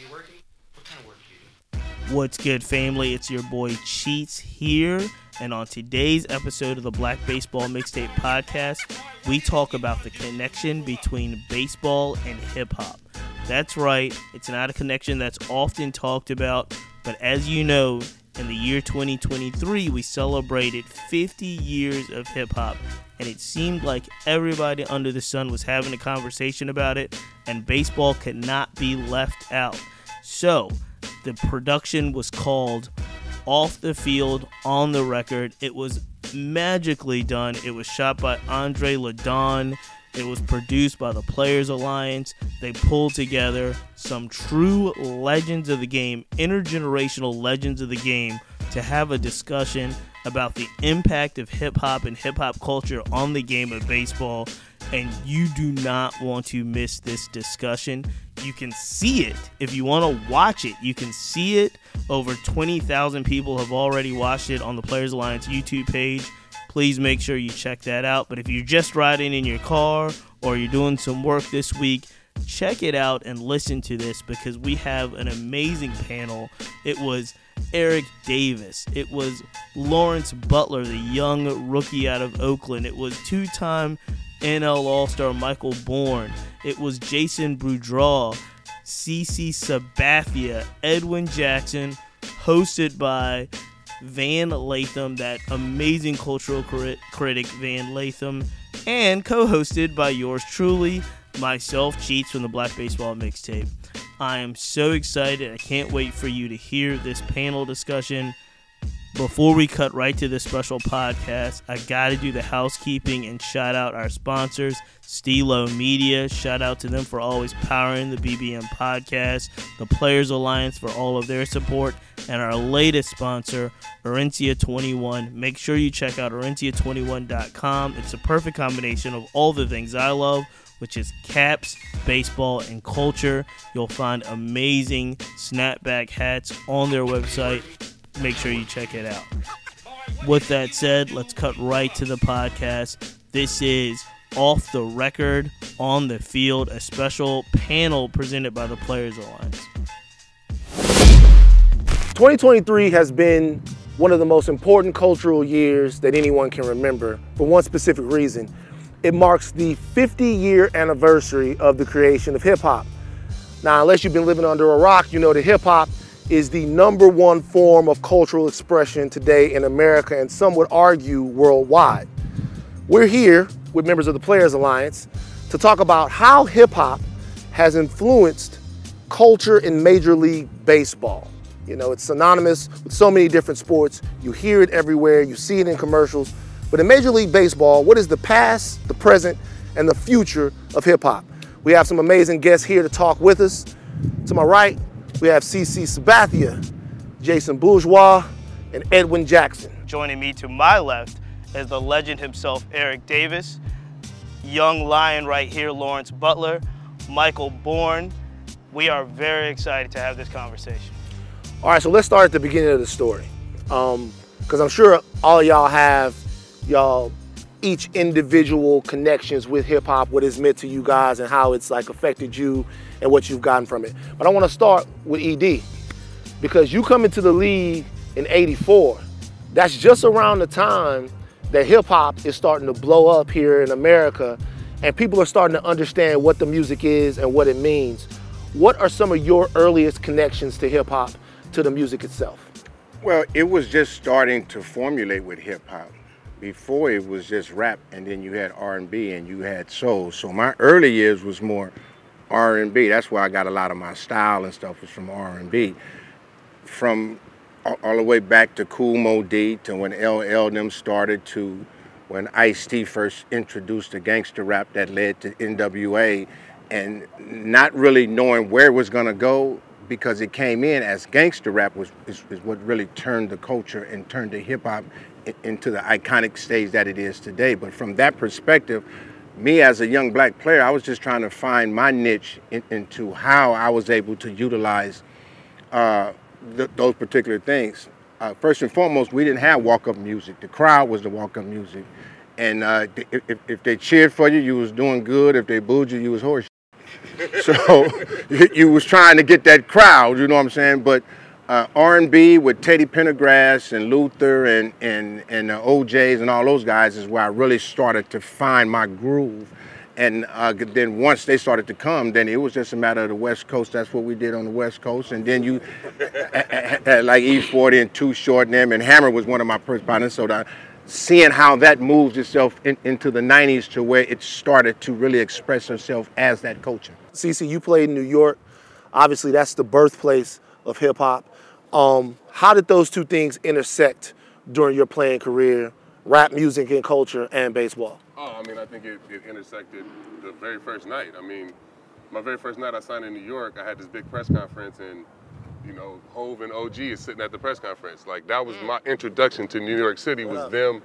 you working? What kind of work do you do? What's good, family? It's your boy Cheats here. And on today's episode of the Black Baseball Mixtape Podcast, we talk about the connection between baseball and hip hop. That's right, it's not a connection that's often talked about, but as you know, in the year 2023, we celebrated 50 years of hip hop, and it seemed like everybody under the sun was having a conversation about it, and baseball could not be left out. So, the production was called Off the Field on the Record. It was magically done. It was shot by Andre LaDon. It was produced by the Players Alliance. They pulled together some true legends of the game, intergenerational legends of the game, to have a discussion about the impact of hip hop and hip hop culture on the game of baseball. And you do not want to miss this discussion. You can see it. If you want to watch it, you can see it. Over 20,000 people have already watched it on the Players Alliance YouTube page please make sure you check that out. But if you're just riding in your car or you're doing some work this week, check it out and listen to this because we have an amazing panel. It was Eric Davis, it was Lawrence Butler, the young rookie out of Oakland, it was two time NL All Star Michael Bourn. it was Jason Bourgeois, CC Sabathia, Edwin Jackson, hosted by Van Lathan, that amazing cultural crit- critic Van Lathan, and co hosted by yours truly, myself, Cheats from the Black Baseball Mixtape. I am so excited. I can't wait for you to hear this panel discussion. Before we cut right to this special podcast, I got to do the housekeeping and shout out our sponsors, Steelo Media. Shout out to them for always powering the BBM podcast, the Players Alliance for all of their support, and our latest sponsor, Herencia 21. Make sure you check out Herencia21.com. It's a perfect combination of all the things I love which is caps, baseball, and culture. You'll find amazing snapback hats on their website. Make sure you check it out. With that said, let's cut right to the podcast. This is Off the Record on the Field, a special panel presented by the Players Alliance. 2023 has been one of the most important cultural years that anyone can remember for one specific reason. It marks the 50 year anniversary of the creation of hip hop. Now, unless you've been living under a rock, you know that hip hop is the number one form of cultural expression today in America and some would argue worldwide. We're here with members of the Players Alliance to talk about how hip hop has influenced culture in Major League Baseball. You know, it's synonymous with so many different sports. You hear it everywhere, you see it in commercials. But in Major League Baseball, what is the past, the present, and the future of hip hop? We have some amazing guests here to talk with us. To my right, we have CC Sabathia, Jason Bourgeois, and Edwin Jackson. Joining me to my left is the legend himself, Eric Davis, young lion right here, Lawrence Butler, Michael Bourn. We are very excited to have this conversation. All right, so let's start at the beginning of the story. Because um, I'm sure all y'all have y'all each individual connections with hip hop, what it's meant to you guys, and how it's like affected you and what you've gotten from it. But I want to start with ED because you come into the league in 84. That's just around the time that hip hop is starting to blow up here in America and people are starting to understand what the music is and what it means. What are some of your earliest connections to hip hop to the music itself? Well, it was just starting to formulate with hip hop. Before it was just rap, and then you had R&B and you had soul. So my early years was more R&B. That's where I got a lot of my style and stuff was from R&B. From all, the way back to Kool Moe Dee to when LL them started to when Ice-T first introduced the gangster rap that led to NWA and not really knowing where it was to go because it came in as gangster rap was is, is what really turned the culture and turned the hip hop into the iconic stage that it is today. But from that perspective, me as a young black player, I was just trying to find my niche in, into how I was able to utilize uh, th- those particular things. Uh, first and foremost, we didn't have walk-up music. The crowd was the walk-up music, and uh, if, if they cheered for you, you was doing good. If they booed you, you was horse. so you, you was trying to get that crowd, you know what I'm saying? But uh, R&B with Teddy Pendergrass and Luther and and and the O'Jays and all those guys is where I really started to find my groove. And uh, then once they started to come, then it was just a matter of the West Coast. That's what we did on the West Coast. And then you, like E40 and Too Short and them, and Hammer was one of my first partners. So that, seeing how that moves itself in, into the 90s to where it started to really express itself as that culture. CC, you played in New York. Obviously, that's the birthplace of hip hop. Um, how did those two things intersect during your playing career, rap music and culture, and baseball? Oh, I mean, I think it, it intersected the very first night. I mean, my very first night I signed in New York, I had this big press conference, and you know, Hov and OG is sitting at the press conference. Like that was my introduction to New York City. Was them,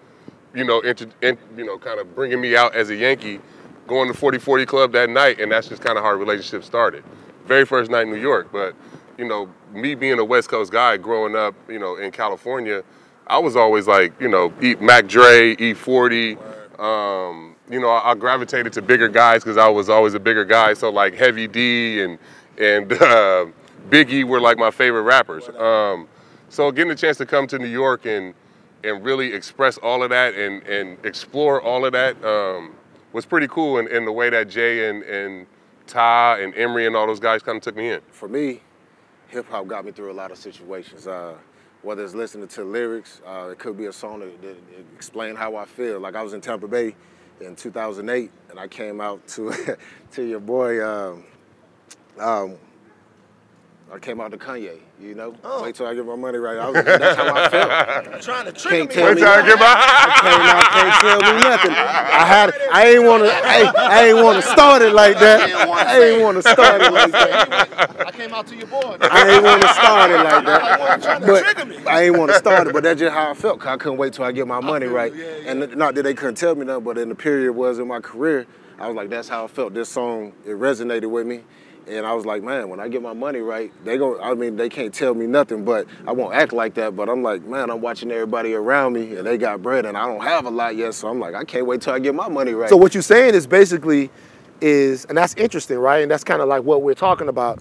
you know, inter, in, you know, kind of bringing me out as a Yankee, going to 40-40 Club that night, and that's just kind of how our relationship started. Very first night in New York, but you know, me being a West Coast guy, growing up, you know, in California, I was always like, you know, eat Mac Dre, E40. Um, you know, I, I, gravitated to bigger guys because I was always a bigger guy. So like Heavy D and and uh, Biggie were like my favorite rappers. Um, so getting a chance to come to New York and and really express all of that and and explore all of that um, was pretty cool. And in, in, the way that Jay and and Ty and Emery and all those guys kind of took me in. For me, hip hop got me through a lot of situations. Uh, whether it's listening to lyrics, uh, it could be a song that, that, explain how I feel. Like I was in Tampa Bay in 2008, and I came out to to your boy. Um, um, I came out to Kanye, you know. Oh. Wait till I get my money right. I was, that's how I felt. trying to trick me. Wait till I get my. I came out, can't tell me nothing. I had, I ain't want to, I, I ain't want to start it like that. I ain't want to start it like that. I came out to your boy. I ain't want to start it like that. But I ain't want to start it, but that's just how I felt. Cause I couldn't wait till I get my money right. Yeah, yeah. And not that they couldn't tell me nothing, but in the period was in my career, I was like, that's how I felt. This song, it resonated with me. And I was like, man, when I get my money right, they go. I mean, they can't tell me nothing, but I won't act like that. But I'm like, man, I'm watching everybody around me, and they got bread, and I don't have a lot yet. So I'm like, I can't wait till I get my money right. So what you're saying is basically, is and that's interesting, right? And that's kind of like what we're talking about.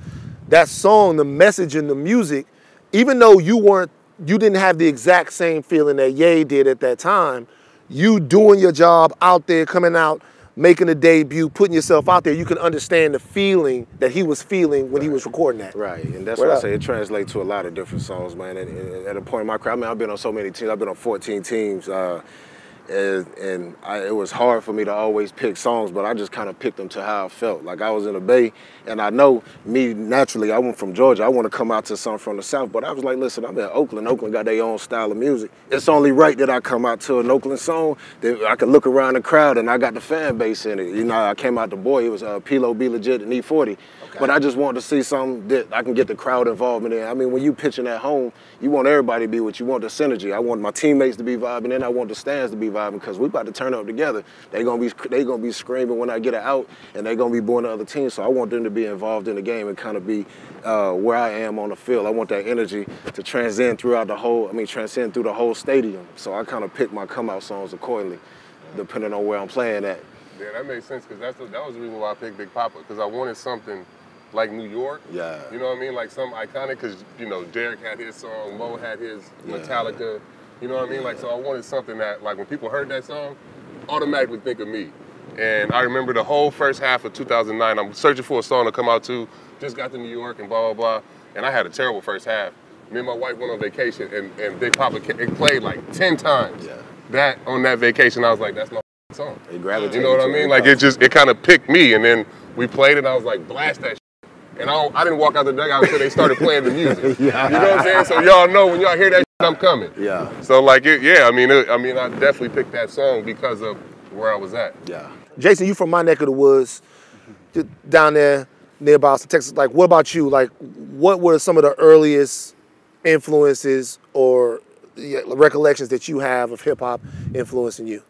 That song, the message and the music, even though you weren't, you didn't have the exact same feeling that Ye did at that time. You doing your job out there, coming out making a debut, putting yourself out there, you can understand the feeling that he was feeling when right. he was recording that. Right, and that's what, I say. It translates to a lot of different songs, man. And, and at a point in my career, I mean, I've been on so many teams. I've been on 14 teams. Uh, and, and I, it was hard for me to always pick songs, but I just kind of picked them to how I felt. Like I was in the Bay, and I know me naturally. I went from Georgia. I want to come out to something from the South, but I was like, listen, I'm in Oakland. Oakland got their own style of music. It's only right that I come out to an Oakland song that I can look around the crowd, and I got the fan base in it. You know, I came out the boy. It was uh, Pilo B-Legit and E40. Okay. But I just wanted to see something that I can get the crowd involvement in. I mean, when you pitching at home, you want everybody to be what you want the synergy. I want my teammates to be vibing, and I want the stands to be vibing because we about to turn up together. They gonna be they gonna be screaming when I get it out, and they gonna be booing the other team. So I want them to be involved in the game and kind of be uh, where I am on the field. I want that energy to transcend throughout the whole. I mean, transcend through the whole stadium. So I kind of pick my come out songs accordingly, depending on where I'm playing at. Yeah, that makes sense because that's the, that was the reason why I picked Big Poppa because I wanted something like New York. Yeah. You know what I mean? Like some iconic, because, you know, Derek had his song, Mo had his yeah. You know what I mean? Like, so I wanted something that, like, when people heard that song, automatically think of me. And I remember the whole first half of 2009, I'm searching for a song to come out to, just got to New York and blah, blah, blah. And I had a terrible first half. Me and my wife went on vacation, and, and Big Poppa, it played like 10 times. Yeah. That, on that vacation, I was like, that's my song. You know what I mean? Like, it just, it kind of picked me. And then we played it, and I was like, blast that and I, I didn't walk out the dugout until they started playing the music. yeah. You know what I'm saying? So y'all know when y'all hear that, shit, I'm coming. Yeah. So like it, yeah. I mean, it, I mean, I definitely picked that song because of where I was at. Yeah. Jason, you from my neck of the woods, down there near Austin, Texas. Like, what about you? Like, what were some of the earliest influences or recollections that you have of hip hop influencing you?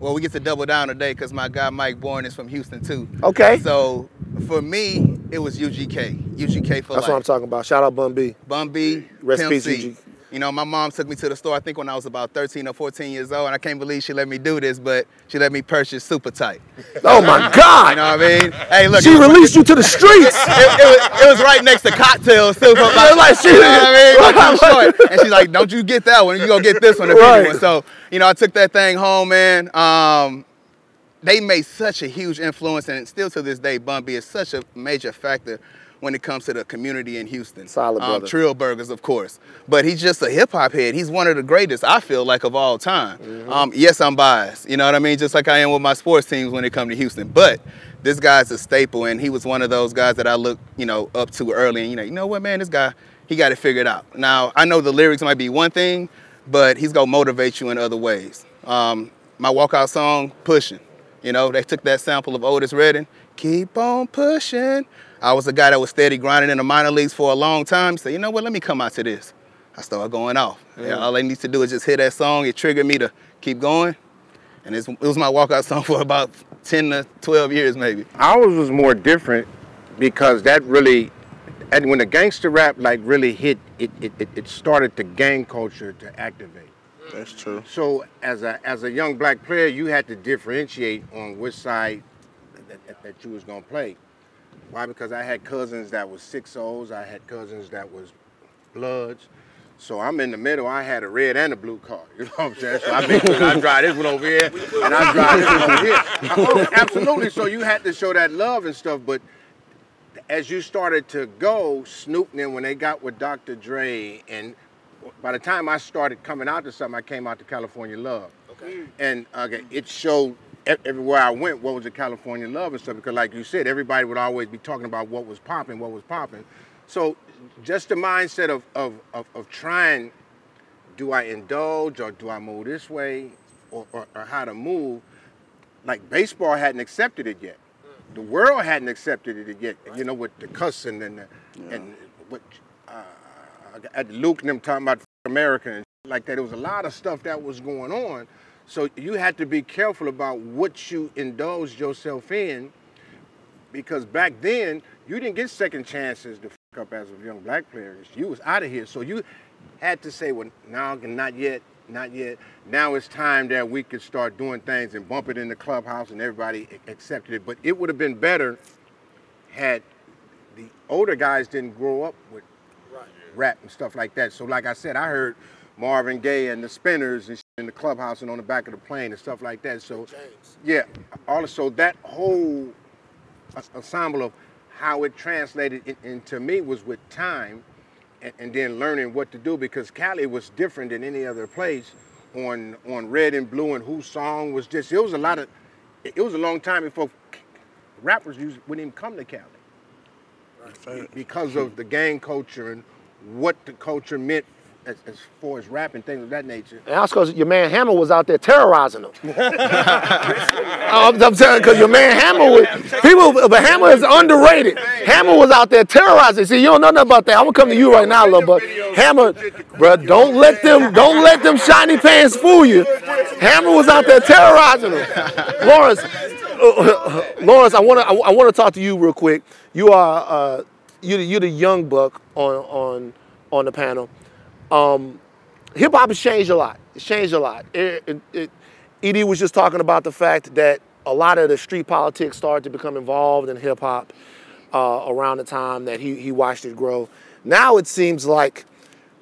Well, we get to double down today because my guy Mike Bourn is from Houston too. Okay. So for me, it was UGK. UGK for That's life. what I'm talking about. Shout out Bun B. Bun B. Rest peace, UGK. You know, my mom took me to the store, I think when I was about 13 or 14 years old, and I can't believe she let me do this, but she let me purchase Super Tight. Oh my God! You know what I mean? Hey, look. she was- released you to the streets. it, it was, it was right next to cocktails too. Like, Like, she- you know what I mean? Like, I'm short. And she's like, "Don't you get that one? You gonna get this one, Right. one." So you know, I took that thing home, man. Um, they made such a huge influence, and still to this day, Bun B is such a major factor when it comes to the community in Houston. Solid um, brother. Trill Burgers, of course, but he's just a hip hop head. He's one of the greatest, I feel like, of all time. Mm-hmm. Um, yes, I'm biased. You know what I mean? Just like I am with my sports teams when it come to Houston, but. This guy's a staple, and he was one of those guys that I looked, you know, up to early. And you know, you know what, man, this guy, he got it figured out. Now I know the lyrics might be one thing, but he's gonna motivate you in other ways. Um, my walkout song, "Pushing," you know, they took that sample of Otis Redding, "Keep on pushing." I was a guy that was steady grinding in the minor leagues for a long time. So you know what, let me come out to this. I started going off. Yeah, all they need to do is just hit that song. It triggered me to keep going, and it was my walkout song for about 10 to 12 years, maybe. Ours was more different because that really, and when the gangster rap like really hit, it, it, it, it started the gang culture to activate. That's true. So as a as a young black player, you had to differentiate on which side that, that, that you was gonna play. Why? Because I had cousins that was six O's, I had cousins that was bloods. So I'm in the middle. I had a red and a blue car. You know what I'm saying? So I sure I drive this one over here and I drive this one over here. Oh, absolutely. So you had to show that love and stuff. But as you started to go, Snoop then when they got with Dr. Dre, and by the time I started coming out to something, I came out to California Love. Okay. Mm. And okay, it showed everywhere I went what was the California Love and stuff because, like you said, everybody would always be talking about what was popping, what was popping. So just the mindset of, of, of, of trying, do I indulge or do I move this way or, or, or how to move? Like baseball hadn't accepted it yet. Mm. The world hadn't accepted it yet. You know, with the cussing and the, and what at Luke and them talking about America and like that. There was a lot of stuff that was going on. So you had to be careful about what you indulged yourself in because back then you didn't get second chances to fuck up as a young black player. You was out of here. So you had to say, well, now not yet, not yet. Now it's time that we could start doing things and bump it in the clubhouse and everybody accepted it. But it would have been better had the older guys didn't grow up with rap and stuff like that. So like I said, I heard Marvin Gaye and the Spinners and in the clubhouse and on the back of the plane and stuff like that. So yeah, also that whole ensemble of how it translated in, into me was with time and, and then learning what to do because Cali was different than any other place on on red and blue and whose song was just it was a lot of it it was a long time before rappers used, wouldn't even come to Cali be- because of the gang culture and what the culture meant as, as far as rap and things of that nature. And that's because your man Hammer was out there terrorizing them. I'm, I'm telling because your man Hammer was people, but Hammer is underrated. Hammer was out there terrorizing. See, you don't know nothing about that. I'm gonna come to you right now, little but Hammer, bro, don't let them, don't let them shiny pants fool you. Hammer was out there terrorizing them. Lawrence, uh, Lawrence, I wanna, I, I wanna talk to you real quick. You are, uh, you, the- you the young buck on, on, on the panel um, hip hop has changed a lot. It's changed a lot. It, it, it, Edie was just talking about the fact that a lot of the street politics started to become involved in hip hop uh, around the time that he, he watched it grow. Now it seems like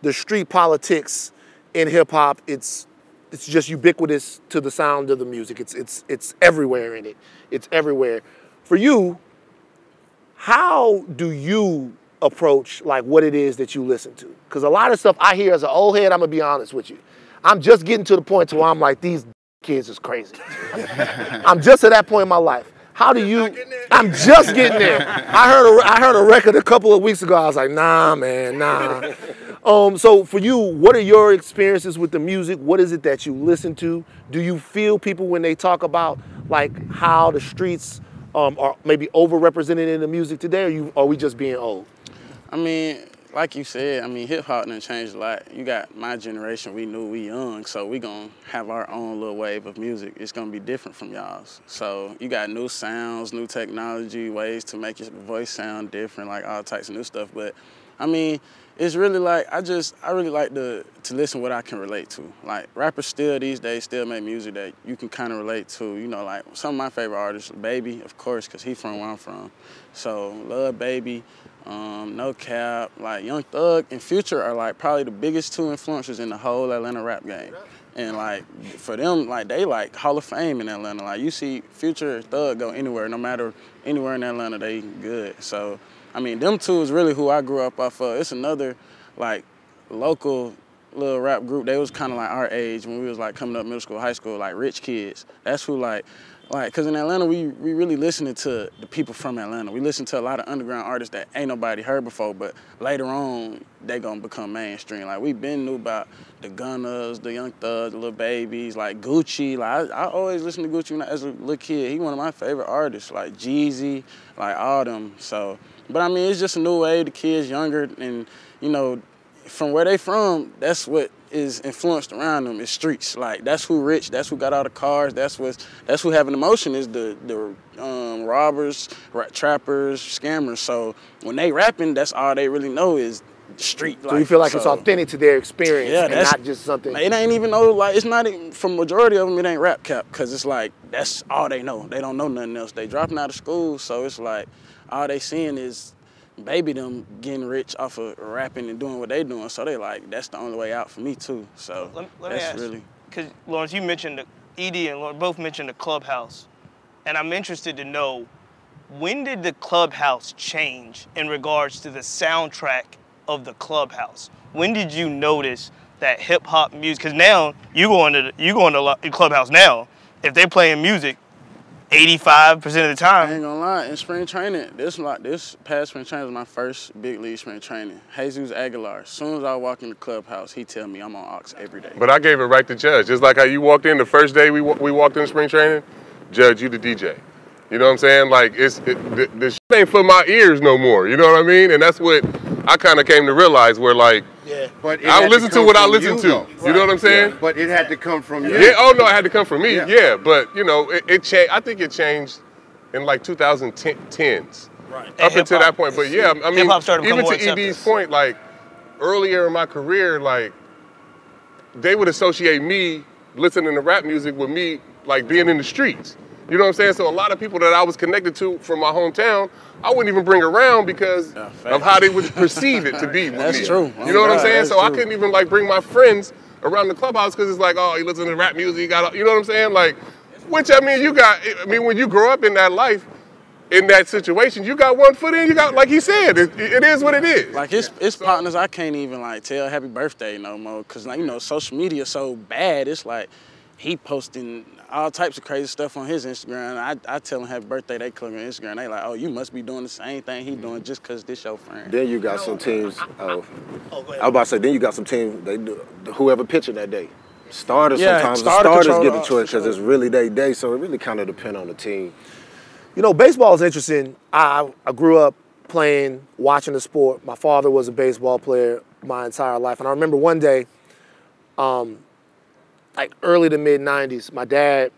the street politics in hip hop it's it's just ubiquitous to the sound of the music. It's it's it's everywhere in it. It's everywhere. For you, how do you approach like what it is that you listen to? Because a lot of stuff I hear as an old head, I'm gonna be honest with you. I'm just getting to the point to where I'm like, these kids is crazy. I'm just at that point in my life. How do you? I'm just getting there. I heard a, I heard a record a couple of weeks ago. I was like, nah, man, nah. Um, so for you, what are your experiences with the music? What is it that you listen to? Do you feel people when they talk about like how the streets um, are maybe overrepresented in the music today, or you are we just being old? I mean, like you said, I mean, hip hop done changed a lot. You got my generation, we knew we young, so we gonna have our own little wave of music. It's gonna be different from y'all's. So you got new sounds, new technology, ways to make your voice sound different, like all types of new stuff. But I mean, it's really like I just I really like to to listen what I can relate to. Like rappers still these days still make music that you can kind of relate to. You know, like some of my favorite artists, Baby, of course, cause he from where I'm from. So love Baby, um, No Cap, like Young Thug and Future are like probably the biggest two influencers in the whole Atlanta rap game. And like for them, like they like Hall of Fame in Atlanta. Like you see Future, Thug go anywhere, no matter anywhere in Atlanta, they good. So I mean, them two is really who I grew up off of. It's another like local little rap group. They was kind of like our age when we was like coming up middle school, high school, like Rich Kidz. That's who like like, cause in Atlanta we we really listening to the people from Atlanta. We listen to a lot of underground artists that ain't nobody heard before, but later on they gonna become mainstream. Like we been knew about the Gunnas, the Young Thugs, the Little Babies, like Gucci. Like I, I always listen to Gucci when I, as a little kid. He one of my favorite artists. Like Jeezy, like all them. So, but I mean it's just a new way. The kids younger and you know from where they from, that's what is influenced around them is streets. Like that's who rich, that's who got all the cars, that's what that's who having emotion is the the um, robbers, ra- trappers, scammers. So when they rapping, that's all they really know is street. So you feel like it's authentic to their experience Yeah, and that's- not just something. It ain't even no like it's not even from majority of them. It ain't rap cap because it's like that's all they know. They don't know nothing else. They dropping out of school, so it's like all they seeing is baby them getting rich off of rapping and doing what they doing. So they like that's the only way out for me too. So Let, let me that's ask, really because Lawrence, you mentioned the, Ed and Lawrence both mentioned the clubhouse, and I'm interested to know when did the clubhouse change in regards to the soundtrack of the clubhouse? When did you notice that hip hop music? Because now you go into the, you go into clubhouse now. If they're playing music, 85% of the I ain't time, gonna lie, in spring training, this like this past spring training was my first big league spring training. Jesus Aguilar. As soon as I walk in the clubhouse, he tell me I'm on Ox every day. But I gave it right to Judge. Just like how you walked in the first day we, we walked in spring training, Judge, you the DJ. You know what I'm saying? Like, it's it, the, the shit ain't for my ears no more. You know what I mean? And that's what I kind of came to realize where, like, yeah. But I listen to come what I listen you, to. though. You know what I'm saying? Yeah, But it had to come from you. Yeah. Oh no, it had to come from me. Yeah. Yeah. but you know, it, it changed. I think it changed in like 2010s. right. Up until that point, but yeah, I mean, to even to more Ed's point, like earlier in my career, like they would associate me listening to rap music with me like being in the streets. You know what I'm saying? So a lot of people that I was connected to from my hometown, I wouldn't even bring around because Yeah, of how they would perceive it to be. That's me. true. You know what I'm saying? So I couldn't even like bring my friends around the clubhouse because it's like, oh, you listen to rap music, you got, you know what I'm saying? Like, which I mean, you got. I mean, when you grow up in that life, in that situation, you got one foot in, you got, like he said, it, it is what it is. Like it's it's partners I can't even like tell happy birthday no more because like you know social media so bad. It's like he posting all types of crazy stuff on his Instagram. I, I tell him happy birthday, they click on Instagram. They like, oh, you must be doing the same thing he doing just cause this your friend. Then you got some teams. Oh, Oh, go ahead. I was about to say. Then you got some teams. They do whoever pitching that day. Starters Yeah, sometimes starter the starters control get the the choice because it's really their day. So it really kind of depend on the team. You know, baseball is interesting. I, I grew up playing, watching the sport. My father was a baseball player my entire life. And I remember one day, um, like early to mid 90s, my dad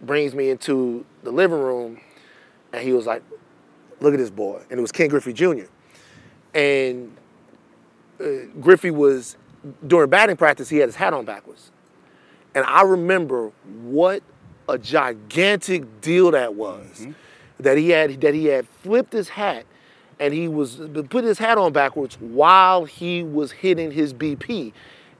brings me into the living room and he was like, look at this boy. And it was Ken Griffey Jr. And uh, Griffey was, during batting practice, he had his hat on backwards. And I remember what a gigantic deal that was. That he had that he had flipped his hat and he was put his hat on backwards while he was hitting his BP.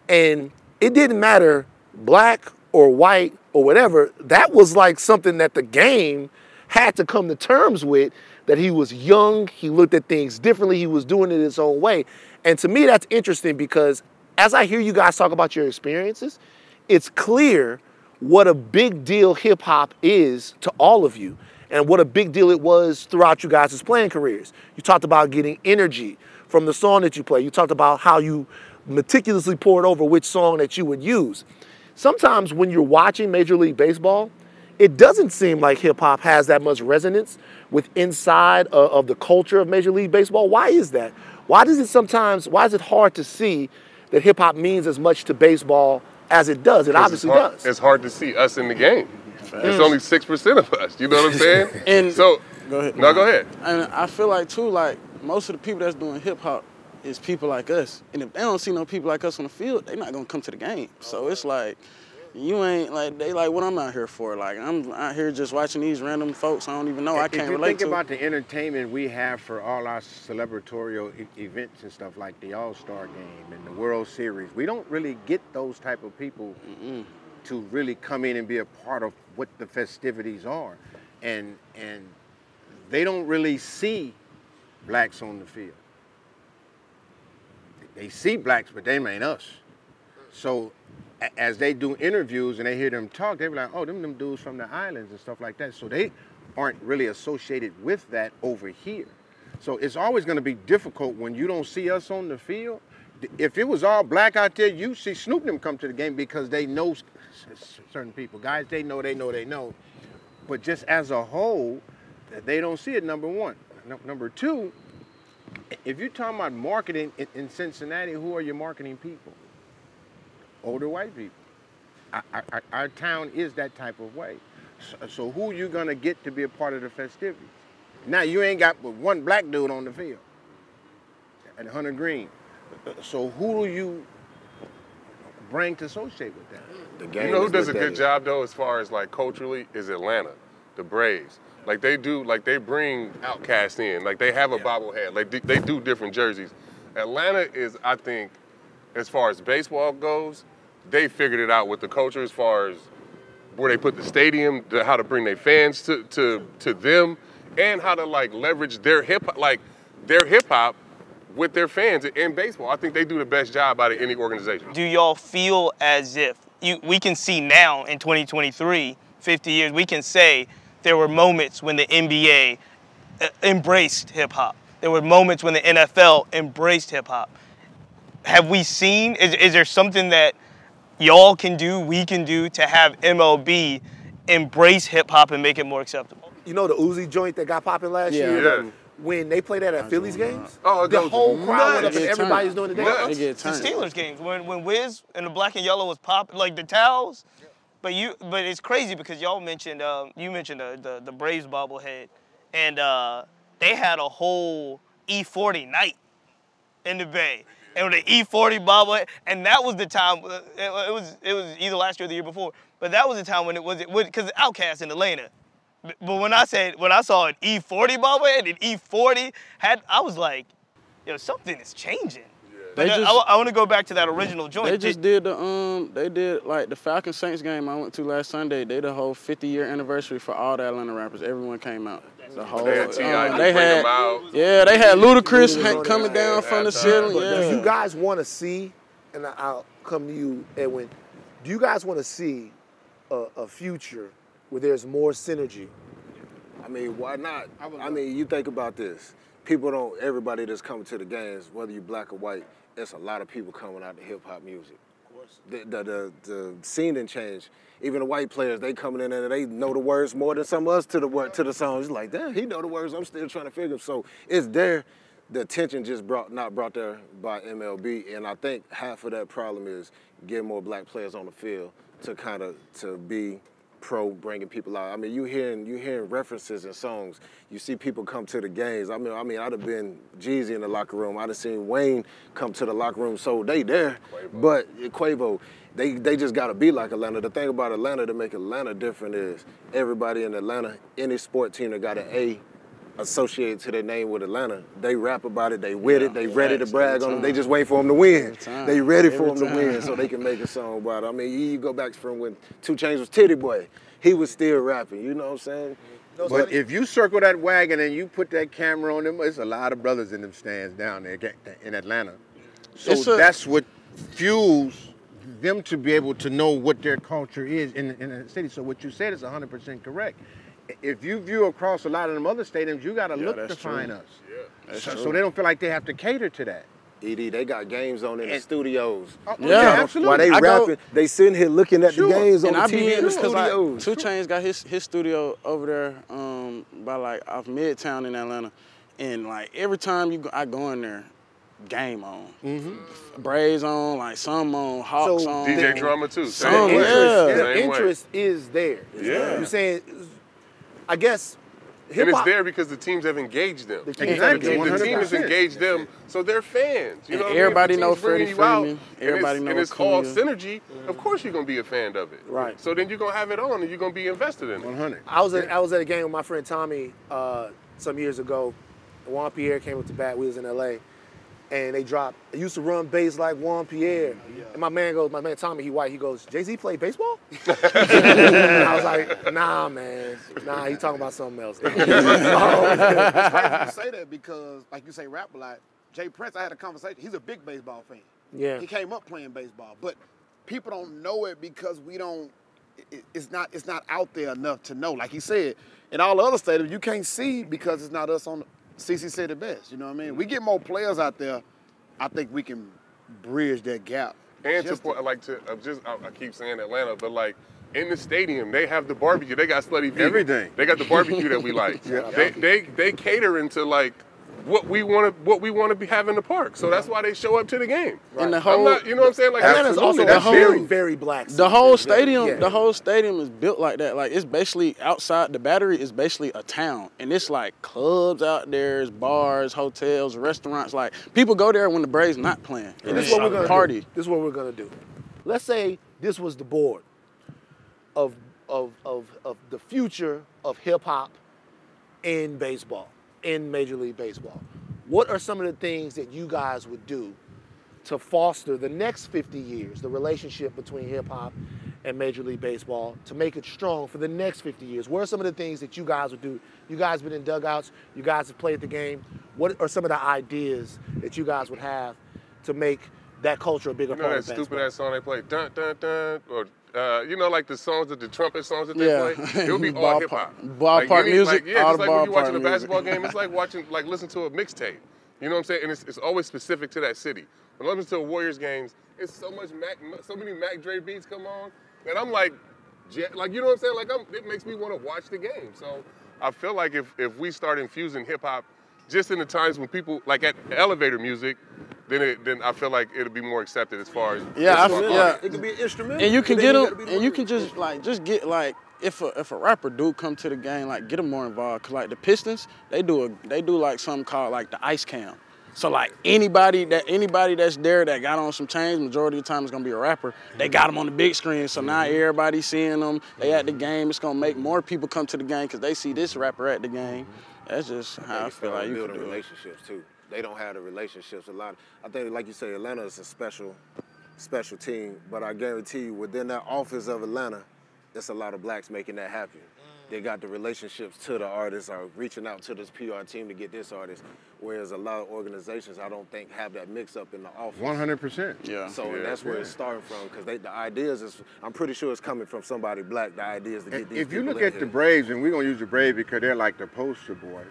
And it didn't matter black or white or whatever. That was like something that the game had to come to terms with that he was young, he looked at things differently, he was doing it his own way. And to me that's interesting because as I hear you guys talk about your experiences, it's clear what a big deal hip hop is to all of you and what a big deal it was throughout you guys' playing careers. You talked about getting energy from the song that you play. You talked about how you meticulously poured over which song that you would use. Sometimes when you're watching Major League Baseball, it doesn't seem like hip hop has that much resonance with inside of, of the culture of Major League Baseball. Why is that? Why does it sometimes, why is it hard to see that hip hop means as much to baseball as it does? It obviously it's hard, does. It's hard to see us in the game. It's only six percent of us. You know what I'm saying? And- so, Go ahead. no, go ahead. And I feel like too, like most of the people that's doing hip hop is people like us. And if they don't see no people like us on the field, they're not gonna come to the game. So it's like, you ain't like they like what I'm out here for. Like I'm out here just watching these random folks I don't even know. I can't if you relate think to. about the entertainment we have for all our celebratorial e- events and stuff like the All-Star Game and the World Series, we don't really get those type of people to really come in and be a part of what the festivities are, and and they don't really see blacks on the field. They see blacks, but they ain't us. So as they do interviews and they hear them talk, they be like, oh, them them dudes from the islands and stuff like that. So they aren't really associated with that over here. So it's always going to be difficult when you don't see us on the field. If it was all black out there, you see Snoop them come to the game because they know certain people. Guys, they know, they know, they know. But just as a whole, th- they don't see it, number one. Num- Number two, if you're talking about marketing in, in Cincinnati, who are your marketing people? Older white people. Our, our, our town is that type of way. So, so who you gonna get to be a part of the festivities? Now you ain't got but one black dude on the field at Hunter Greene. Uh, uh, so who do you bring to associate with that? The game You know who does a good at. job though, as far as like culturally, is Atlanta, the Braves. Like they do, like they bring OutKast in. Like they have a bobblehead. Like they- they do different jerseys. Atlanta is, I think, as far as baseball goes, they figured it out with the culture as far as where they put the stadium, the, how to bring their fans to, to to them, and how to like leverage their hip like their hip hop with their fans in baseball. I think they do the best job out of any organization. do y'all feel as if you we can see now in 2023 50 years we can say there were moments when the nba uh, embraced hip-hop there were moments when the nfl embraced hip-hop have we seen is, is there something that y'all can do we can do to have mlb embrace hip-hop and make it more acceptable You know the Uzi joint that got popping last Yeah. year? Yeah. When they played that at Phillies games, Oh, the whole crowd went up and everybody's doing the dance. the. Steelers games when when Wiz and the black and yellow was popping like the towels. But you but it's crazy because y'all mentioned um, you mentioned the, the the Braves bobblehead, and uh, they had a whole E40 night in the Bay. And with the E40 bobblehead, and that was the time. uh, It, it was it was either last year or the year before, but that was the time when it was it because OutKast in Atlanta. But when I said when I saw an E40 bobblehead and E40 had, I was like, yo, something is changing. But They I- just- I, want to go back to that original joint. They just did the um they did like the Falcon Saints game I went to last Sunday. They did a whole 50 year anniversary for all the Atlanta rappers. Everyone came out. The whole They had T.I. um, to they bring had them out. yeah they had Ludacris Ludacris coming down from the halftime. ceiling. Yeah. do you guys want to see, and I- I'll come to you, Edwin, do you guys want to see a, a future where there's more synergy? I mean, why not? I mean, you think about this. People don't. Everybody that's coming to the games, whether you black or white, it's a lot of people coming out to hip hop music. Of course. The, the the the scene didn't change. Even the white players, they coming in and they know the words more than some of us to the word to the songs. It's like, damn, he know the words. I'm still trying to figure. So it's there. The attention just brought not brought there by MLB, and I think half of that problem is getting more black players on the field to kind of to be pro bringing people out. I mean, you hearing you hearing references and songs. You see people come to the games. I mean, I mean, I'd have been Jeezy in the locker room. I'd have seen Wayne come to the locker room. So they there, but Quavo, they they just got to be like Atlanta. The thing about Atlanta to make Atlanta different is everybody in Atlanta, any sport team that got an A associated to their name with Atlanta, they rap about it. They with it. They ready to brag on them. They just wait for them to win. They ready for Every them to win so they can make a song about it. I mean, you, you go back from when 2 Chainz was Tity Boi, he was still rapping. You know what I'm saying? But if you circle that wagon and you put that camera on them, it's a lot of brothers in them stands down there in Atlanta. So a- that's what fuels them to be able to know what their culture is in, in the city. So what you said is 100% correct. If you view across a lot of them other stadiums, you got to Yeah, look that's to find true. us. That's So, true. so they don't feel like they have to cater to that. ED, they got games on in the studios. Oh, Yeah. absolutely. While they I go- rapping, they sitting here looking at Sure. the games on and the I TV be in the because like studios. 2 Chainz got his his studio over there um by like off Midtown in Atlanta, and like every time you go, I go in there, game on, Mm-hmm. Braves on, like some on, Hawks So on. DJ Drama too. The Some, Same way. interest, yeah. the interest is there. Yeah. You're saying, I guess and it's there because the teams have engaged them. The The, teams have team, the team has engaged them, so they're fans. You And know, what I mean? everybody If the know team's bringing Freddie you out, Freeman. and Everybody it's, know and it's all Acuna. synergy. Of course, you're gonna be a fan of it. Right. So then you're gonna have it on, and you're gonna be invested in it. 100. I was at, I was at a game with my friend Tommy uh, some years ago. Juan Pierre came up to bat. We was in L.A. and they dropped. I used to run bass like Juan Pierre. Mm-hmm. And my man goes, my man Tommy, he white. He goes, Jay Z play baseball? I was like, Nah, man. Nah, he talking about something else. It's crazy you say that because, like you say, rap a lot. J. Prince, I had a conversation. He's a big baseball fan. Yeah. He came up playing baseball, but people don't know it because we don't. it- it's not. It's not out there enough to know. Like he said, in all other stadiums, you can't see because it's not us on. The CC said it best. You know what I mean? We get more players out there. I think we can bridge that gap. And to Just point, like to uh, just, I, I keep saying Atlanta, but like in the stadium, they have the barbecue. They got Slutty Vegan. Everything. They got the barbecue that we like. They, they they cater into like what we want to what we want to be have in the park. So that's why they show up to the game. And the I'm whole not, you know what I'm saying? Like Atlanta's also absolutely, a that's very, huge. very black. The whole stadium, Yeah. the whole stadium is built like that. Like it's basically outside the battery is basically a town, and it's like clubs out there, it's bars, hotels, restaurants. Like people go there when the Braves not playing. And This is what we're gonna party. Do. This is what we're gonna do. Let's say this was the board of of of of the future of hip hop in baseball, in Major League Baseball. What are some of the things that you guys would do to foster the next 50 years, the relationship between hip hop and Major League Baseball, to make it strong for the next 50 years? What are some of the things that you guys would do? You guys have been in dugouts, you guys have played the game. What are some of the ideas that you guys would have to make that culture a bigger You know part that of stupid ass song they play, dun dun dun, or uh, you know like the songs that the trumpet songs that they Yeah. play. It'll be all hip hop. ballpark music, Like, yeah, just like when you're watching a basketball music. game, it's like watching like listen to a mixtape. You know what I'm saying? And it's, it's always specific to that city. When I listen to the Warriors games, it's so much Mac, so many Mac Dre beats come on, and I'm like, like you know what I'm saying? Like I'm, it makes me want to watch the game. So I feel like if if we start infusing hip hop, just in the times when people like at elevator music, then it, then I feel like it'll be more accepted as far as Yeah, I as far feel- yeah. It could be an instrumental. And you can get them, and you can just like just get like if a if a rapper do come to the game, like get them more involved. Cause like the Pistons, they do a they do like something called like the ice cam. So like anybody that anybody that's there that got on some chains, majority of the time it's gonna be a rapper. They got them on the big screen, so now mm-hmm. everybody seeing them. They at the mm-hmm. game. It's gonna make more people come to the game because they see this rapper at the game. Mm-hmm. That's just how I They feel like you building can do it. relationships too. They don't have the relationships a lot. I think, like you say, Atlanta is a special, special team. But I guarantee you, within that office of Atlanta, there's a lot of blacks making that happen. Mm. They got the relationships to the artists, or reaching out to this PR team to get this artist. Whereas a lot of organizations, I don't think, have that mix up in the office. 100%. Yeah. So Yeah, that's where yeah. it's starting from, because the ideas is, I'm pretty sure it's coming from somebody black. The ideas to get these If you look in at the. Braves, and we're gonna use the Braves because they're like the poster boy,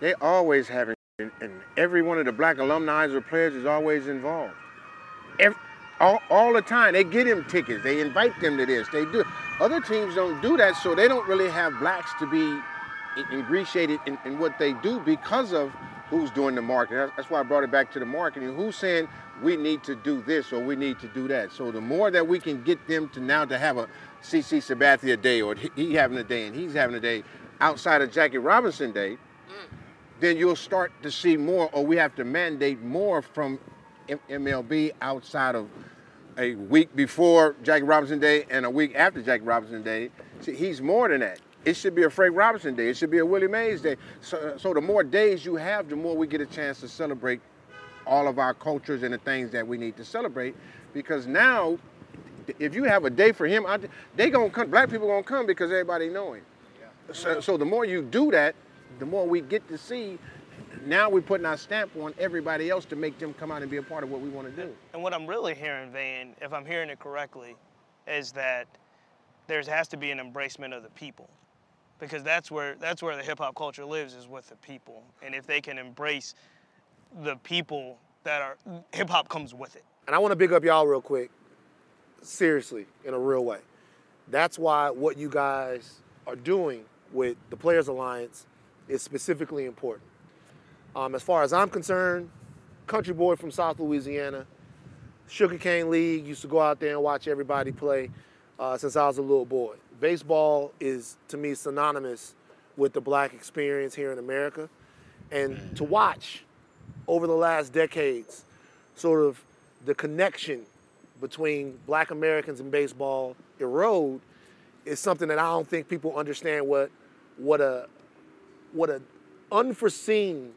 they always having, and and every one of the black alumni or players is always involved. Every, all, all the time, they get them tickets, they invite them to this, they do. Other teams don't do that, so they don't really have blacks to be ingratiated in, in what they do because of who's doing the marketing. That's- why I brought it back to the marketing. Who's saying we need to do this or we need to do that? So the more that we can get them to now to have a CC Sabathia day or he- he having a day and he's having a day outside of Jackie Robinson Day, mm. Then you'll start to see more, or we have to mandate more from MLB outside of a week before Jackie Robinson Day and a week after Jackie Robinson Day. See, he's more than that. It should be a Frank Robinson Day. It should be a Willie Mays Day. So, so the more days you have, the more we get a chance to celebrate all of our cultures and the things that we need to celebrate. Because now, if you have a day for him, they gonna come. Black people gonna come because everybody know him. So, so the more you do that, the more we get to see. Now we're putting our stamp on everybody else to make them come out and be a part of what we want to do. And what I'm really hearing, Van, if I'm hearing it correctly, is that there has to be an embracement of the people, because that's where that's where the hip hop culture lives is with the people. And if they can embrace the people that are hip hop comes with it. And I want to big up y'all real quick, seriously, in a real way. That's why what you guys are doing with the Players Alliance is specifically important. Um, as far as I'm concerned, country boy from South Louisiana, Sugarcane League, used to go out there and watch everybody play uh, since I was a little boy. Baseball is, to me, synonymous with the black experience here in America. And to watch over the last decades sort of the connection between black Americans and baseball erode is something that I don't think people understand what what a what a unforeseen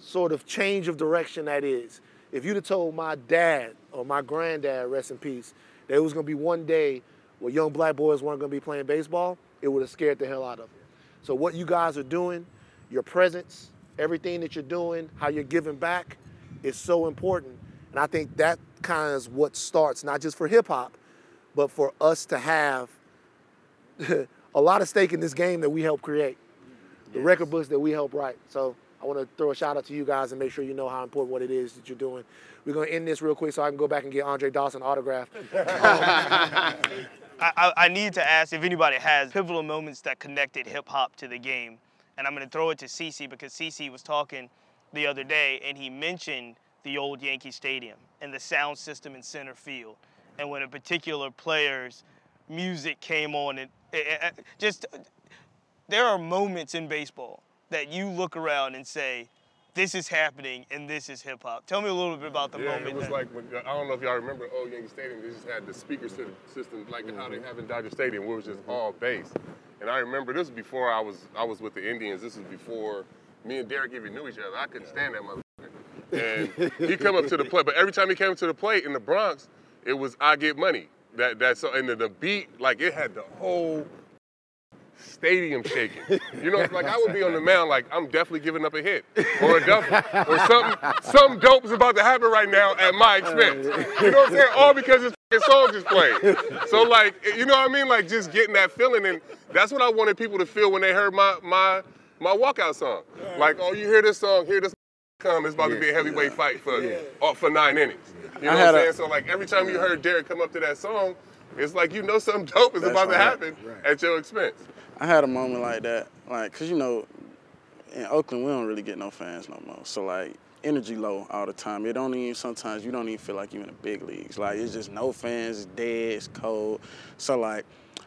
sort of change of direction that is. If you'd have told my dad or my granddad, rest in peace, that it was gonna be one day where young black boys weren't gonna be playing baseball, it would have scared the hell out of them. So what you guys are doing, your presence, everything that you're doing, how you're giving back, is so important. And I think that kind of is what starts, not just for hip hop, but for us to have a lot of stake in this game that we help create, the record books that we help write. So I want to throw a shout out to you guys and make sure you know how important what it is that you're doing. We're going to end this real quick so I can go back and get Andre Dawson autograph. I, I, I need to ask if anybody has pivotal moments that connected hip hop to the game. And I'm going to throw it to CC because CC was talking the other day and he mentioned the old Yankee Stadium and the sound system in center field. And when a particular player's music came on, and it, it- just there are moments in baseball that you look around and say, this is happening and this is hip hop. Tell me a little bit about the yeah, moment. it was that- like when, I don't know if y'all remember old Yankee Stadium. They just had the speaker system like how they mm-hmm. have in Dodger Stadium, where it was just mm-hmm. all bass. And I remember this was before I was I was with the Indians. This was before me and Derek even knew each other. I couldn't stand that motherfucker. And he come up to the plate, but every time he came to the plate in the Bronx, it was I get money. That that's so and the, the beat like it had the whole stadium shaking. You know, like I would be on the mound, like I'm definitely giving up a hit or a double or something. Some dope is about to happen right now at my expense. You know what I'm saying? All because this fucking song just played. So like, you know what I mean? Like just getting that feeling, and that's what I wanted people to feel when they heard my my my walkout song. Like, oh, you hear this song, hear this come. It's about to be a heavyweight fight for uh, for nine innings. You know what I'm a- saying? So like every time you heard Derek come up to that song. It's like you know something dope is about to happen at your expense. I had a moment like that, like, cause you know, in Oakland we don't really get no fans no more. So like, energy low all the time. It don't even sometimes you don't even feel like you in the big leagues. Like it's just no fans, it's dead, it's cold. So like,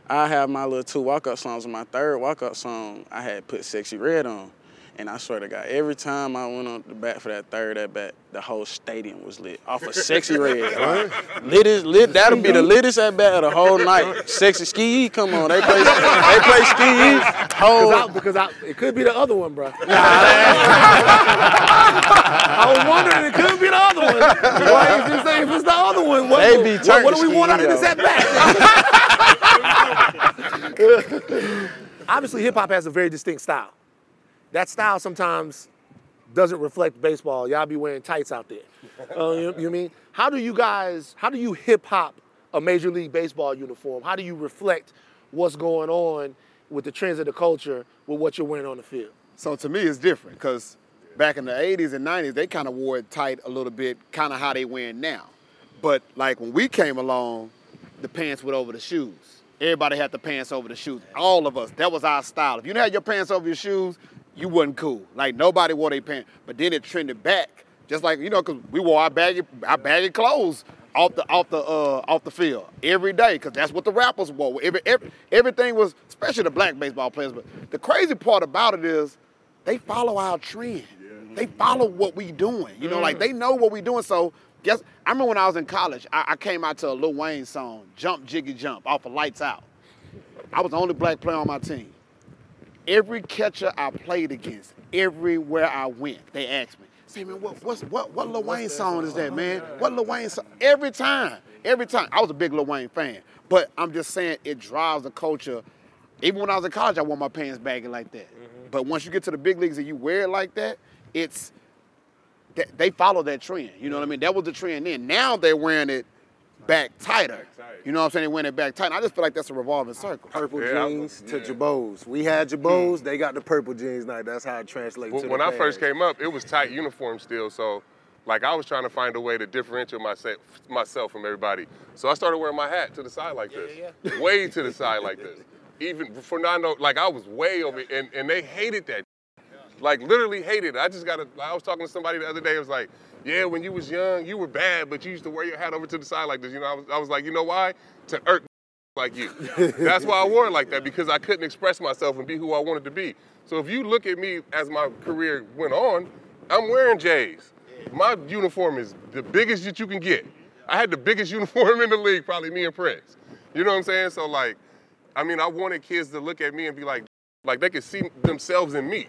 I have my little two walk-up songs. On my third walk-up song, I had put "Sexyy Red" on. And I swear to God, every time I went on the bat for that third at bat, the whole stadium was lit off of Sexyy Red. Like, lit is lit. That'll be the littest at bat of the whole night. Sexy ski, come on, they play, they play ski. Whole, I, because I, it could be the other one, bro. Nah. I was wondering, it could be the other one. Why if it's, if it's the other one, what, They be what, what do we want out of skiing, this at bat? Obviously, hip hop has a very distinct style. That style sometimes doesn't reflect baseball. Y'all be wearing tights out there. Uh, you, you mean? How do you guys? How do you hip hop a major league baseball uniform? How do you reflect what's going on with the trends of the culture with what you're wearing on the field? So to me, it's different because back in the 80s and 90s, they kind of wore it tight a little bit, kind of how they wear it now. But like when we came along, the pants went over the shoes. Everybody had the pants over the shoes. All of us. That was our style. If you didn't have your pants over your shoes, you wasn't cool. Like nobody wore their pants. But then it trended back, just like you know, because we wore our baggy, our baggy clothes off the off the uh, off the field every day, because that's what the rappers wore. Every, every, everything was, especially the black baseball players. But the crazy part about it is, they follow our trend. They follow what we doing. You know, like they know what we doing. So guess I remember when I was in college, I, I came out to a Lil Wayne song, "Jump Jiggy Jump" off of Lights Out. I was the only black player on my team. Every catcher I played against, everywhere I went, they asked me, "Say, man, what what's, what what Lil Wayne song is that, man? What Lil Wayne song?" Every time, every time. I was a big Lil Wayne fan, but I'm just saying it drives the culture. Even when I was in college, I wore my pants baggy like that. Mm-hmm. But once you get to the big leagues and you wear it like that, it's they, they follow that trend. You know what I mean? That was the trend then. Now they're wearing it back tighter. You know what I'm saying? They're wearing it back tight. I just feel like that's a revolving circle. Purple Yeah, jeans to yeah. Jabos. We had hmm. Jabos, they got the purple jeans now. That's how it translates When, to when the I first came up, it was tight uniform still, so like I was trying to find a way to differentiate myself myself from everybody. So I started wearing my hat to the side like this, way to the side like this. Even for not like I was way over, and and they hated that. Like literally hated it. I just got to. I was talking to somebody the other day. It was like, yeah, when you was young, you were bad, but you used to wear your hat over to the side like this. You know, I was, I was like, you know why? To irk like you. That's why I wore it like that because I couldn't express myself and be who I wanted to be. So if you look at me as my career went on, I'm wearing J's. My uniform is the biggest that you can get. I had the biggest uniform in the league, probably me and Prince. You know what I'm saying? So like, I mean, I wanted kids to look at me and be like, like they could see themselves in me.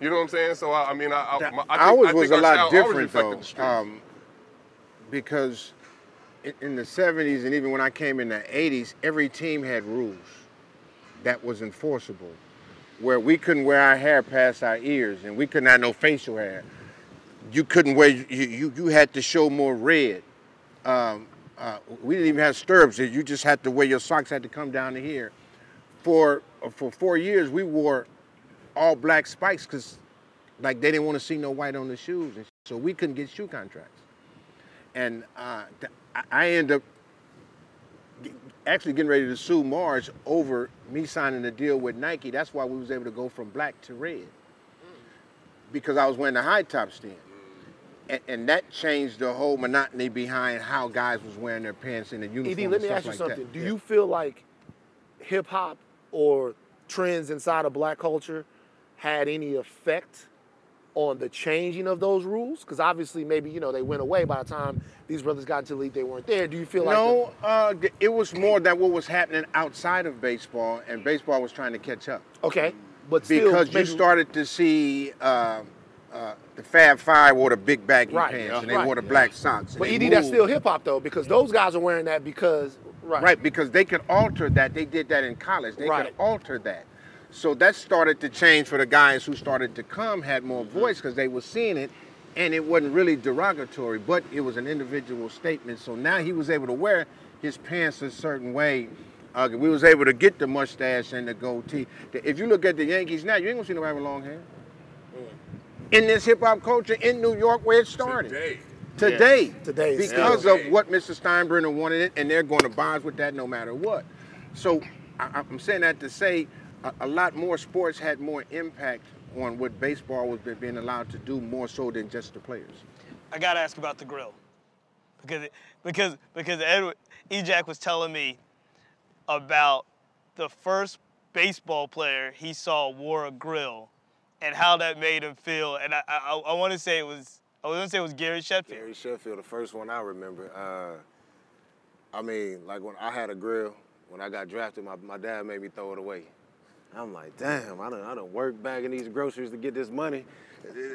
You know what I'm saying? So I, I mean, I, I, my, I think, Ours I was a lot different though, um, because in, in the '70s and even when I came in the '80s, every team had rules that was enforceable, where we couldn't wear our hair past our ears and we couldn't have no facial hair. You couldn't wear you you, you had to show more red. Um, uh, we didn't even have stirrups. You just had to wear your socks had to come down to here. For for four years, we wore all black spikes because like they didn't want to see no white on the shoes, and so we couldn't get shoe contracts. And uh, I- end up actually getting ready to sue Marge over me signing a deal with Nike. That's why we was able to go from black to red because I was wearing the high tops then. And, and that changed the whole monotony behind how guys was wearing their pants in the uniform. Ed, let me ask you like something. That. Do Yeah. you feel like hip hop or trends inside of black culture had any effect on the changing of those rules? Because obviously, maybe you know they went away by the time these brothers got into the league. They weren't there. Do you feel like No, uh, it was more that what was happening outside of baseball, and baseball was trying to catch up. okay, but still, because you started to see uh, uh, the Fab Five wore the big baggy Right, pants, yeah, and they right. wore the black socks. But they Ed, that's still hip hop though, because those guys are wearing that because right, right because they could alter that. They did that in college. They Right. could alter that. So that started to change for the guys who started to come had more Mm-hmm. voice because they were seeing it, and it wasn't really derogatory, but it was an individual statement. So now he was able to wear his pants a certain way. Uh, we was able to get the mustache and the goatee. If you look at the Yankees now, you ain't gonna see nobody with long hair. In this hip hop culture in New York where it started. Today. Today. Today, Because still. of what Mr. Steinbrenner wanted it, and they're going to bond with that no matter what. So I, I'm saying that to say a, a lot more sports had more impact on what baseball was being allowed to do more so than just the players. I gotta ask about the grill, because because because Edward Ejac was telling me about the first baseball player he saw wore a grill, and how that made him feel. And I I, I want to say it was I want to say it was Gary Sheffield. Gary Sheffield, the first one I remember. Uh, I mean, like when I had a grill, when I got drafted, my, my dad made me throw it away. I'm like, damn, I done, I done worked bagging these groceries to get this money.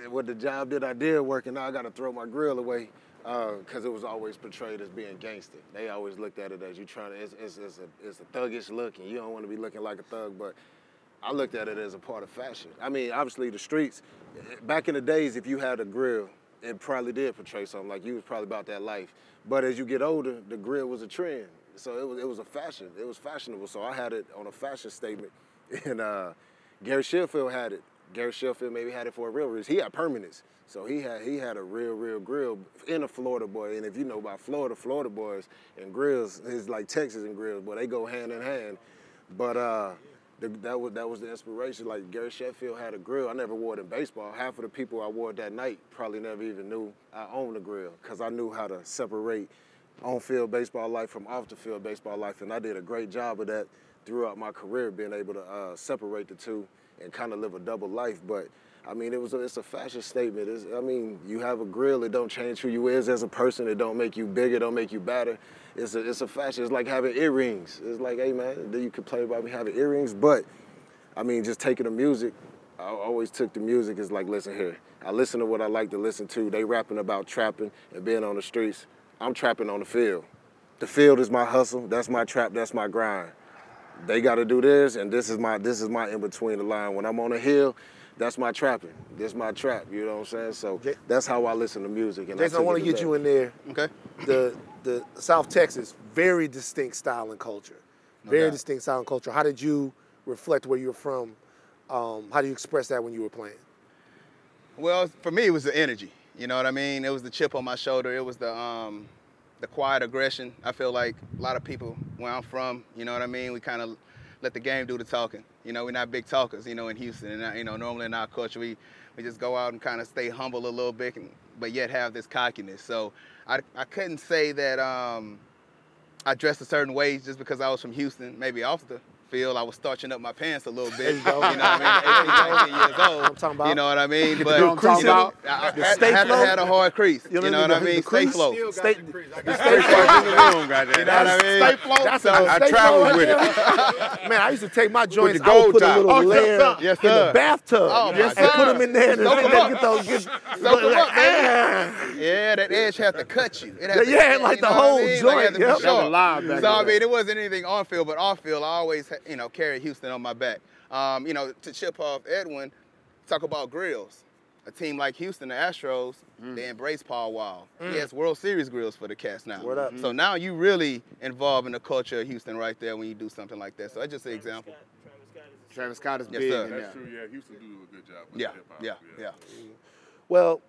What the job that I did working, now I got to throw my grill away uh, because it was always portrayed as being gangster. They always looked at it as you trying to, it's, it's, it's, a, it's a thuggish look and you don't want to be looking like a thug, but I looked at it as a part of fashion. I mean, obviously the streets, back in the days, if you had a grill, it probably did portray something like you was probably about that life. But as you get older, the grill was a trend. So it was, it was a fashion. It was fashionable. So I had it on a fashion statement. And uh, Gary Sheffield had it. Gary Sheffield maybe had it for a real reason. He had permanents. So he had he had a real, real grill in a Florida boy. And if you know about Florida, Florida boys and grills is like Texas and grills, but they go hand in hand. But uh, the, that was that was the inspiration. Like Gary Sheffield had a grill. I never wore it in baseball. Half of the people I wore it that night probably never even knew I owned a grill because I knew how to separate on-field baseball life from off-the-field baseball life, and I did a great job of that throughout my career, being able to uh, separate the two and kind of live a double life. But I mean, it was a, it's a fashion statement. It's, I mean, you have a grill. It don't change who you is as a person. It don't make you bigger. It don't make you better. It's a it's a fashion. It's like having earrings. It's like, hey man, you complain about me having earrings, but I mean, just taking the music. I always took the music as like, listen here. I listen to what I like to listen to. They rapping about trapping and being on the streets. I'm trapping on the field. The field is my hustle. That's my trap. That's my grind. They got to do this, and this is my this is my in between the line. When I'm on a hill, that's my trapping. This my trap. You know what I'm saying? So Ja- that's how I listen to music. And Jason, I took want to get that. you in there. Okay. The the South Texas, very distinct style and culture. Very doubt. distinct style and culture. How did you reflect where you're from? Um, how do you express that when you were playing? Well, for me, it was the energy. You know what I mean? It was the chip on my shoulder. It was the um, the quiet aggression. I feel like a lot of people where I'm from, you know what I mean? We kind of let the game do the talking. You know, we're not big talkers. You know, in Houston, and uh, you know, normally in our culture, we we just go out and kind of stay humble a little bit, and, but yet have this cockiness. So I I couldn't say that. Um, I dressed a certain way just because I was from Houston, maybe off the field. I was starching up my pants a little bit. You. You know what I mean? 18, 19 years old. I'm talking about. You know what I mean? But little crease you know. I, I, The had- had, had a hard crease. You You know know, what I mean? mean? Stay crease? flow. Stay, Stay fresh in the room, goddamn. You know what I mean? Stay flow. That's So, a I stay travel flow right with it. Man, I used to take my joints. the I would put a little Oh, layer. Yes, in the bathtub Oh, and put them in there and, Soak and 'em then get those. Get, Soak 'em up, baby. ah. Yeah, that edge had to cut you. It had to, Yeah, like you the know what I whole mean? Like, it joint, had to be yep. That was live So I mean, day. it wasn't anything on field, but off field, I always, you know, carried Houston on my back. Um, you know, to chip off Edwin, talk about grills. A team like Houston, the Astros, Mm. they embrace Paul Wall. He has World Series grills for the Cats now. Word up. So now you really involve in the culture of Houston right there when you do something like that. So that's just an example. Travis Scott is Yes, big sir. in there. That's true. Yeah, Houston do a good job. With Yeah, hip-hop. yeah, yeah. Well,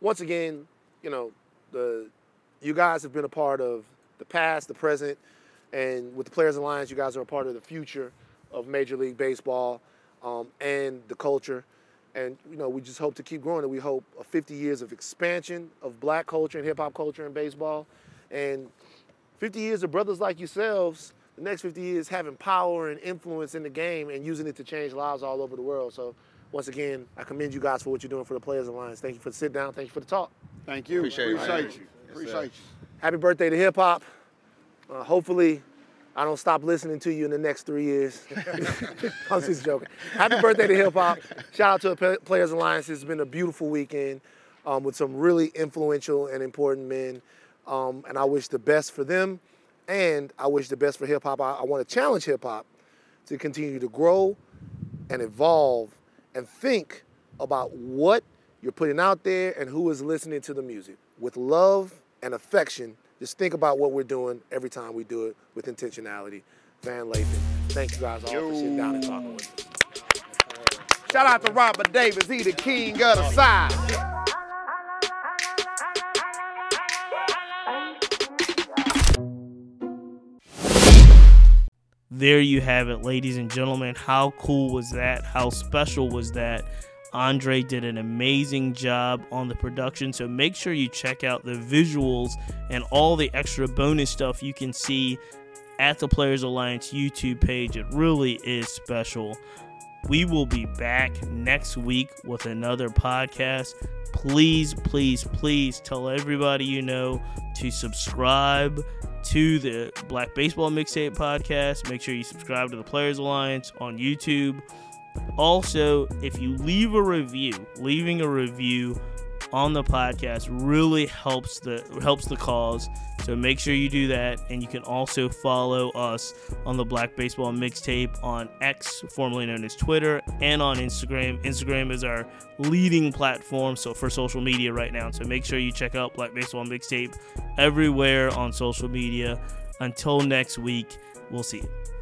once again, you know, the you guys have been a part of the past, the present, and with the Players Alliance, you guys are a part of the future of Major League Baseball um, and the culture. And you know, we just hope to keep growing. And we hope 50 years of expansion of Black culture and hip hop culture in baseball, and 50 years of brothers like yourselves. The next 50 years having power and influence in the game and using it to change lives all over the world. So, once again, I commend you guys for what you're doing for the Players Alliance. Thank you for the sit down. Thank you for the talk. Thank you. Appreciate Appreciate, man. you. Yes, Appreciate you. Happy birthday to hip hop. Uh, hopefully, I don't stop listening to you in the next three years. I'm just joking. Happy birthday to hip hop. Shout out to the Players Alliance. It's been a beautiful weekend um, with some really influential and important men. Um, and I wish the best for them. And I wish the best for hip hop. I, I want to challenge hip hop to continue to grow and evolve and think about what you're putting out there and who is listening to the music. With love and affection, just think about what we're doing every time we do it with intentionality. Van Lathan, thank you guys all for sitting down and talking with us. Shout out to Robert Davis. He the king of the side. There you have it, ladies and gentlemen. How cool was that? How special was that? Andre did an amazing job on the production, so make sure you check out the visuals and all the extra bonus stuff you can see at the Players Alliance YouTube page. It really is special. We will be back next week with another podcast. Please, please, please tell everybody you know to subscribe to the Black Baseball Mixtape podcast. Make sure you subscribe to the Players Alliance on YouTube. Also, if you leave a review, leaving a review on the podcast really helps the helps the cause. So make sure you do that, and you can also follow us on the Black Baseball Mixtape on X, formerly known as Twitter, and on Instagram. Instagram is our leading platform, so for social media right now. So make sure you check out Black Baseball Mixtape everywhere on social media. Until next week, we'll see you.